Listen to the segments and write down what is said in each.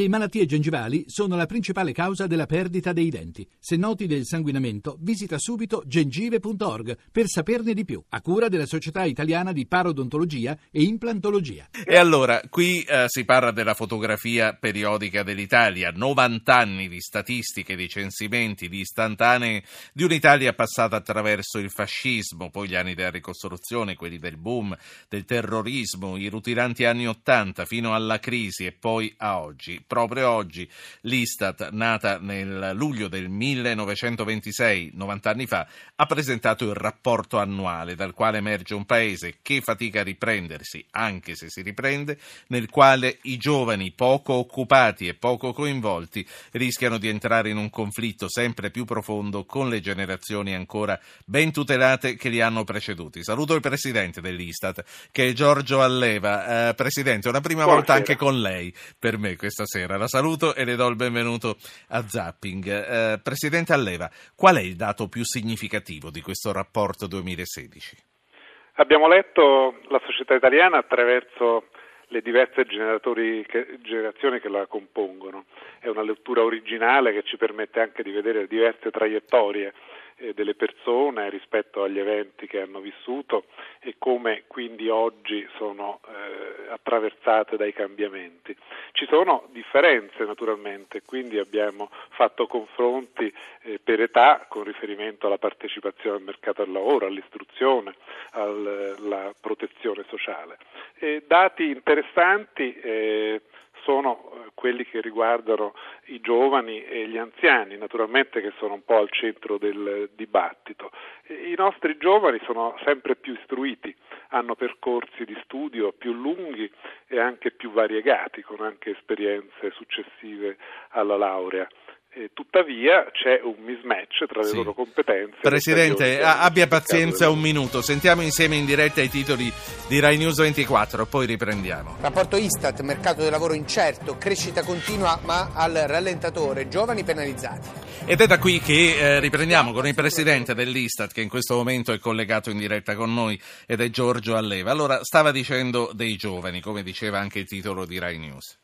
Le malattie gengivali sono la principale causa della perdita dei denti. Se noti del sanguinamento, visita subito gengive.org per saperne di più, a cura della Società Italiana di Parodontologia e Implantologia. E allora, qui eh, si parla della fotografia periodica dell'Italia, 90 anni di statistiche, di censimenti, di istantanee di un'Italia passata attraverso il fascismo, poi gli anni della ricostruzione, quelli del boom, del terrorismo, i rutilanti anni 80 fino alla crisi e poi a oggi proprio oggi l'Istat, nata nel luglio del 1926, 90 anni fa, ha presentato il rapporto annuale dal quale emerge un paese che fatica a riprendersi, anche se si riprende, nel quale i giovani poco occupati e poco coinvolti rischiano di entrare in un conflitto sempre più profondo con le generazioni ancora ben tutelate che li hanno preceduti. Saluto il presidente dell'Istat, che è Giorgio Alleva. Eh, presidente, una prima Buonasera. volta anche con lei per me questa sera buonasera. La saluto e le do il benvenuto a Zapping. Eh, Presidente Alleva, qual è il dato più significativo di questo rapporto 2016? Abbiamo letto la società italiana attraverso le diverse che, generazioni che la compongono. È una lettura originale che ci permette anche di vedere diverse traiettorie delle persone rispetto agli eventi che hanno vissuto e come quindi oggi sono eh, attraversate dai cambiamenti. Ci sono differenze naturalmente, quindi abbiamo fatto confronti eh, per età con riferimento alla partecipazione al mercato del lavoro, all'istruzione, alla protezione sociale. E dati interessanti eh, sono eh, quelli che riguardano i giovani e gli anziani, naturalmente che sono un po' al centro del dibattito. I nostri giovani sono sempre più istruiti, hanno percorsi di studio più lunghi e anche più variegati, con anche esperienze successive alla laurea. Eh, tuttavia c'è un mismatch tra le sì. loro competenze. Presidente, abbia pazienza un minuto, sentiamo insieme in diretta i titoli di Rai News 24, poi riprendiamo. Rapporto Istat, mercato del lavoro incerto, crescita continua ma al rallentatore, giovani penalizzati. Ed è da qui che eh, riprendiamo con il presidente dell'Istat che in questo momento è collegato in diretta con noi ed è Giorgio Alleva. Allora, stava dicendo dei giovani, come diceva anche il titolo di Rai News.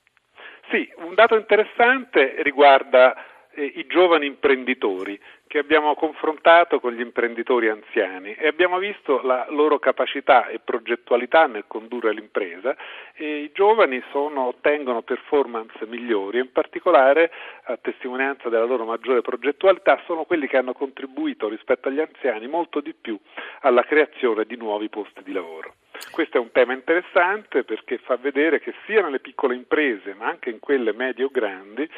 Sì, un dato interessante riguarda eh, i giovani imprenditori che abbiamo confrontato con gli imprenditori anziani e abbiamo visto la loro capacità e progettualità nel condurre l'impresa e i giovani sono, ottengono performance migliori in particolare a testimonianza della loro maggiore progettualità sono quelli che hanno contribuito rispetto agli anziani molto di più alla creazione di nuovi posti di lavoro. Questo è un tema interessante perché fa vedere che sia nelle piccole imprese ma anche in quelle medio grandi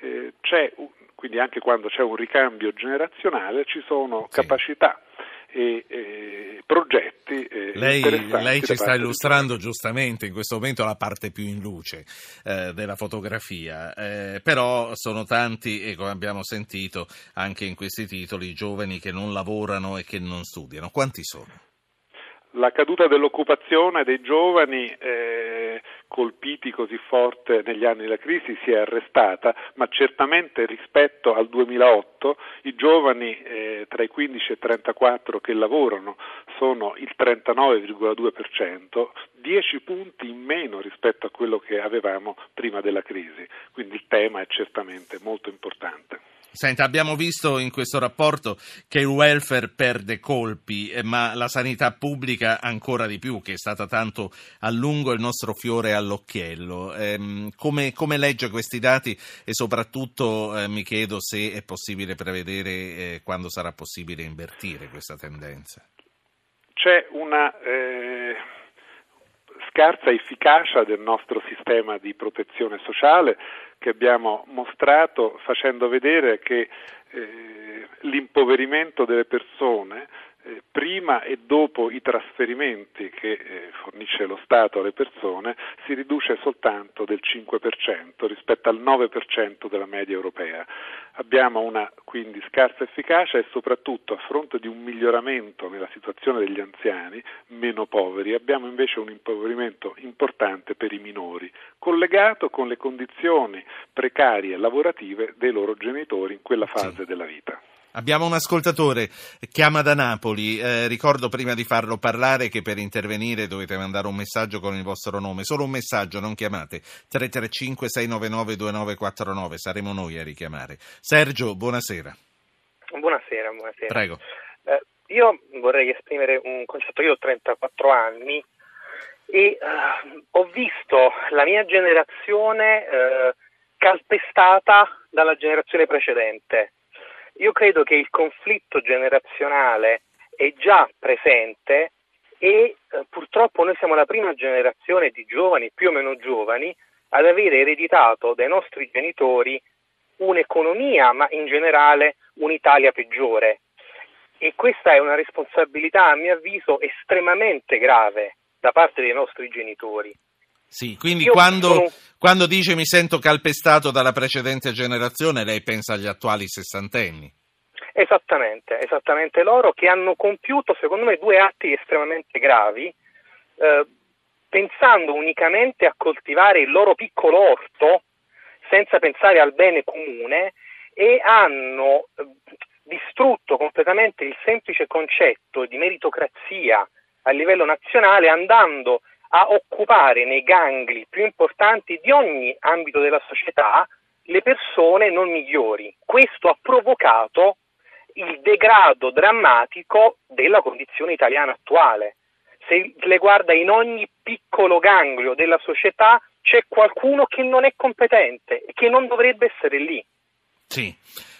eh, c'è quindi anche quando c'è un ricambio generazionale ci sono sì. capacità e, e progetti. Eh, lei, lei ci sta illustrando giustamente in questo momento la parte più in luce eh, della fotografia, eh, però sono tanti e come abbiamo sentito anche in questi titoli giovani che non lavorano e che non studiano. Quanti sono? La caduta dell'occupazione dei giovani eh, colpiti così forte negli anni della crisi si è arrestata, ma certamente rispetto al 2008 i giovani eh, tra i 15 e i 34 che lavorano sono il 39,2%, 10 punti in meno rispetto a quello che avevamo prima della crisi, quindi il tema è certamente molto importante. Senta, abbiamo visto in questo rapporto che il welfare perde colpi, eh, ma la sanità pubblica ancora di più, che è stata tanto a lungo il nostro fiore all'occhiello. Ehm, come, come, legge questi dati e soprattutto eh, mi chiedo se è possibile prevedere eh, quando sarà possibile invertire questa tendenza? C'è una eh, scarsa efficacia del nostro sistema di protezione sociale che abbiamo mostrato facendo vedere che eh, l'impoverimento delle persone eh, prima e dopo i trasferimenti che eh, fornisce lo Stato alle persone si riduce soltanto del 5% rispetto al 9% della media europea. Abbiamo una quindi scarsa efficacia e soprattutto a fronte di un miglioramento nella situazione degli anziani meno poveri abbiamo invece un impoverimento importante per i minori, collegato con le condizioni precarie lavorative dei loro genitori in quella fase sì. della vita. Abbiamo un ascoltatore, chiama da Napoli, eh, ricordo prima di farlo parlare che per intervenire dovete mandare un messaggio con il vostro nome, solo un messaggio, non chiamate, 335-699-2949, saremo noi a richiamare. Sergio, buonasera. Buonasera, buonasera. Prego. Eh, io vorrei esprimere un concetto, io ho 34 anni e uh, ho visto la mia generazione uh, calpestata dalla generazione precedente io credo che il conflitto generazionale è già presente e eh, purtroppo noi siamo la prima generazione di giovani, più o meno giovani, ad avere ereditato dai nostri genitori un'economia, ma in generale un'Italia peggiore. E questa è una responsabilità, a mio avviso, estremamente grave da parte dei nostri genitori. Sì, quindi quando, sono... quando, dice mi sento calpestato dalla precedente generazione, lei pensa agli attuali sessantenni. Esattamente, esattamente loro che hanno compiuto secondo me due atti estremamente gravi, eh, pensando unicamente a coltivare il loro piccolo orto senza pensare al bene comune e hanno eh, distrutto completamente il semplice concetto di meritocrazia a livello nazionale andando a occupare nei gangli più importanti di ogni ambito della società le persone non migliori. Questo ha provocato il degrado drammatico della condizione italiana attuale. Se le guarda in ogni piccolo ganglio della società c'è qualcuno che non è competente e che non dovrebbe essere lì. Sì.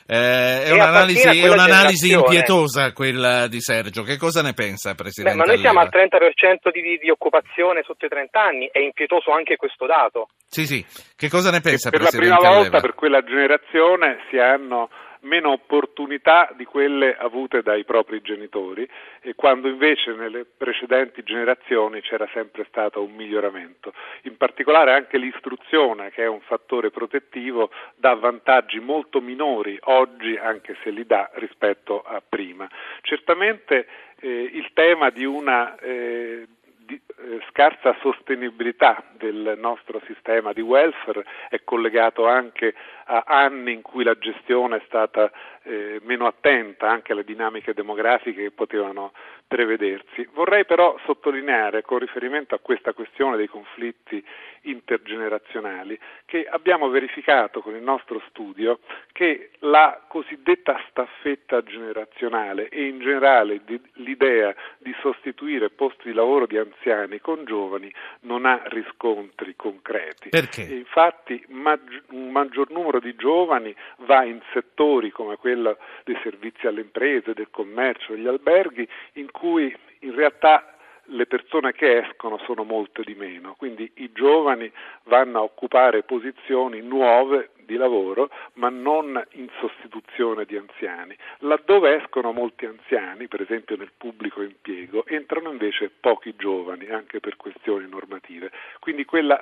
Eh, è, un'analisi, è un'analisi impietosa quella di Sergio. Che cosa ne pensa, Presidente? Beh, ma noi siamo al 30% di, di, occupazione sotto i 30 anni, è impietoso anche questo dato. Sì, sì. Che cosa ne pensa, per Presidente? Per la prima volta Alleva? per quella generazione si hanno meno opportunità di quelle avute dai propri genitori e quando invece nelle precedenti generazioni c'era sempre stato un miglioramento. In particolare anche l'istruzione, che è un fattore protettivo, dà vantaggi molto minori oggi, anche se li dà rispetto a prima. Certamente eh, il tema di una eh, di, eh, scarsa sostenibilità del nostro sistema di welfare è collegato anche a anni in cui la gestione è stata eh, meno attenta anche alle dinamiche demografiche che potevano prevedersi. Vorrei però sottolineare, con riferimento a questa questione dei conflitti intergenerazionali, che abbiamo verificato con il nostro studio che la cosiddetta staffetta generazionale e in generale di, l'idea di sostituire posti di lavoro di anziani con giovani non ha riscontri concreti. Perché? E infatti maggi- un maggior numero di giovani va in settori come quello dei servizi alle imprese, del commercio, degli alberghi, in cui in realtà le persone che escono sono molte di meno, quindi i giovani vanno a occupare posizioni nuove di lavoro, ma non in sostituzione di anziani. Laddove escono molti anziani, per esempio nel pubblico impiego, entrano invece pochi giovani, anche per questioni normative. Quindi quella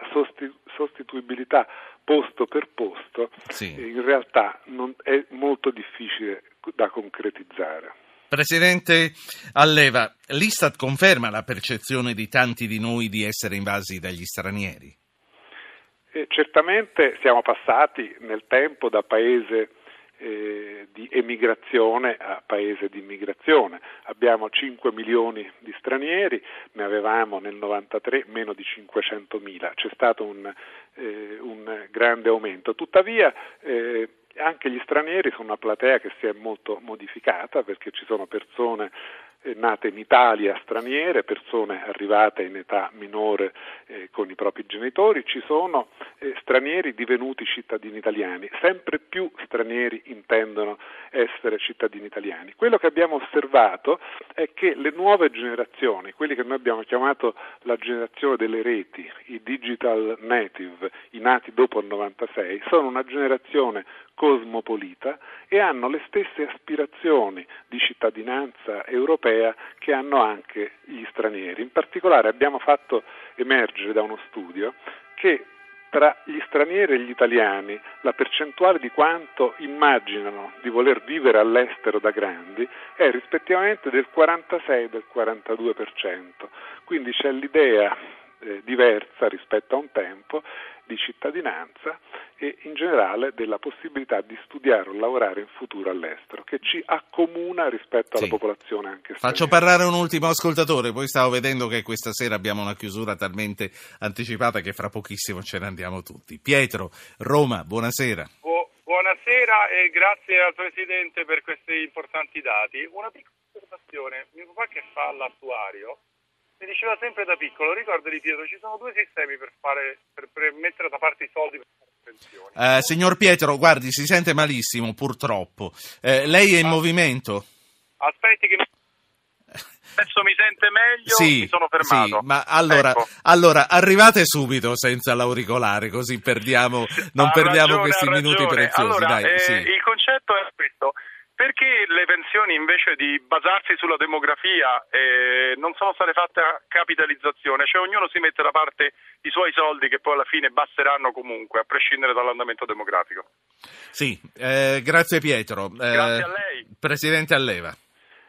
sostituibilità posto per posto sì. in realtà è molto difficile da concretizzare. Presidente Alleva, l'Istat conferma la percezione di tanti di noi di essere invasi dagli stranieri? Eh, certamente siamo passati nel tempo da paese eh, di emigrazione a paese di immigrazione. Abbiamo 5 milioni di stranieri, ne avevamo nel 93 meno di 500 mila, c'è stato un, eh, un grande aumento. Tuttavia eh, anche gli stranieri sono una platea che si è molto modificata perché ci sono persone nate in Italia straniere, persone arrivate in età minore eh, con i propri genitori, ci sono eh, stranieri divenuti cittadini italiani, sempre più stranieri intendono essere cittadini italiani. Quello che abbiamo osservato è che le nuove generazioni, quelli che noi abbiamo chiamato la generazione delle reti, i digital native, i nati dopo il 96, sono una generazione cosmopolita e hanno le stesse aspirazioni di cittadinanza europea che hanno anche gli stranieri. In particolare abbiamo fatto emergere da uno studio che tra gli stranieri e gli italiani la percentuale di quanto immaginano di voler vivere all'estero da grandi è rispettivamente del 46 e del 42%. Quindi c'è l'idea eh, diversa rispetto a un tempo di cittadinanza e in generale della possibilità di studiare o lavorare in futuro all'estero, che ci accomuna rispetto alla Sì. popolazione anche straniera. Faccio parlare un ultimo ascoltatore, poi stavo vedendo che questa sera abbiamo una chiusura talmente anticipata che fra pochissimo ce ne andiamo tutti. Pietro, Roma, buonasera. Bu- buonasera e grazie al Presidente per questi importanti dati. Una piccola osservazione, mio papà che fa l'attuario mi diceva sempre da piccolo, ricorda di Pietro, ci sono due sistemi per, fare, per, per mettere da parte i soldi per fare pensioni. Eh, signor Pietro, guardi, si sente malissimo purtroppo. Eh, lei è in movimento? Aspetti che adesso mi sente meglio, Sì, mi sono fermato. sì, ma allora, Ecco. allora arrivate subito senza l'auricolare, così perdiamo, non Ha perdiamo ragione, questi minuti preziosi. Allora, dai, eh, sì. il concetto è. Perché le pensioni invece di basarsi sulla demografia eh, non sono state fatte a capitalizzazione? Cioè ognuno si mette da parte i suoi soldi che poi alla fine basteranno comunque, a prescindere dall'andamento demografico. Sì, eh, grazie Pietro. Eh, Grazie a lei. Presidente Alleva.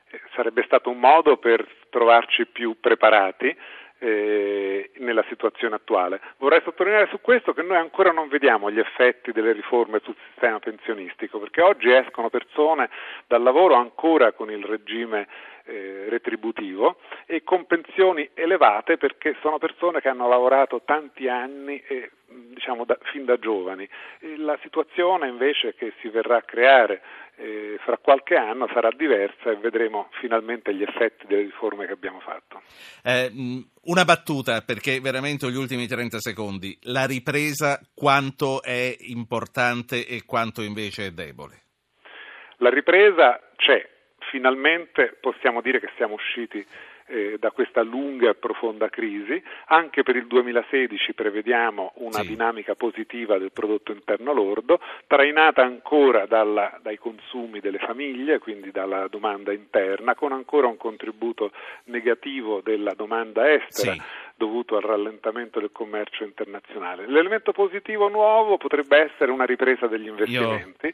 Eh, Sarebbe stato un modo per trovarci più preparati eh, nella situazione attuale. Vorrei sottolineare su questo che noi ancora non vediamo gli effetti delle riforme sul sistema pensionistico, perché oggi escono persone dal lavoro ancora con il regime eh, retributivo e con pensioni elevate perché sono persone che hanno lavorato tanti anni e, diciamo da, fin da giovani. E la situazione invece che si verrà a creare eh, fra qualche anno sarà diversa e vedremo finalmente gli effetti delle riforme che abbiamo fatto. Eh, una battuta, perché veramente gli ultimi 30 secondi. La ripresa quanto è importante e quanto invece è debole? La ripresa c'è, finalmente possiamo dire che siamo usciti eh, da questa lunga e profonda crisi, anche per il 2016 prevediamo una Sì. dinamica positiva del prodotto interno lordo, trainata ancora dalla- dai consumi delle famiglie, quindi dalla domanda interna, con ancora un contributo negativo della domanda estera Sì. dovuto al rallentamento del commercio internazionale. L'elemento positivo nuovo potrebbe essere una ripresa degli investimenti.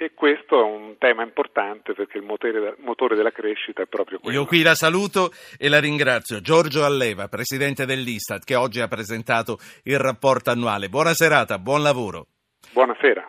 E questo è un tema importante perché il motore, motore della crescita è proprio quello. Io qui la saluto e la ringrazio. Giorgio Alleva, presidente dell'Istat, che oggi ha presentato il rapporto annuale. Buona serata, buon lavoro. Buonasera.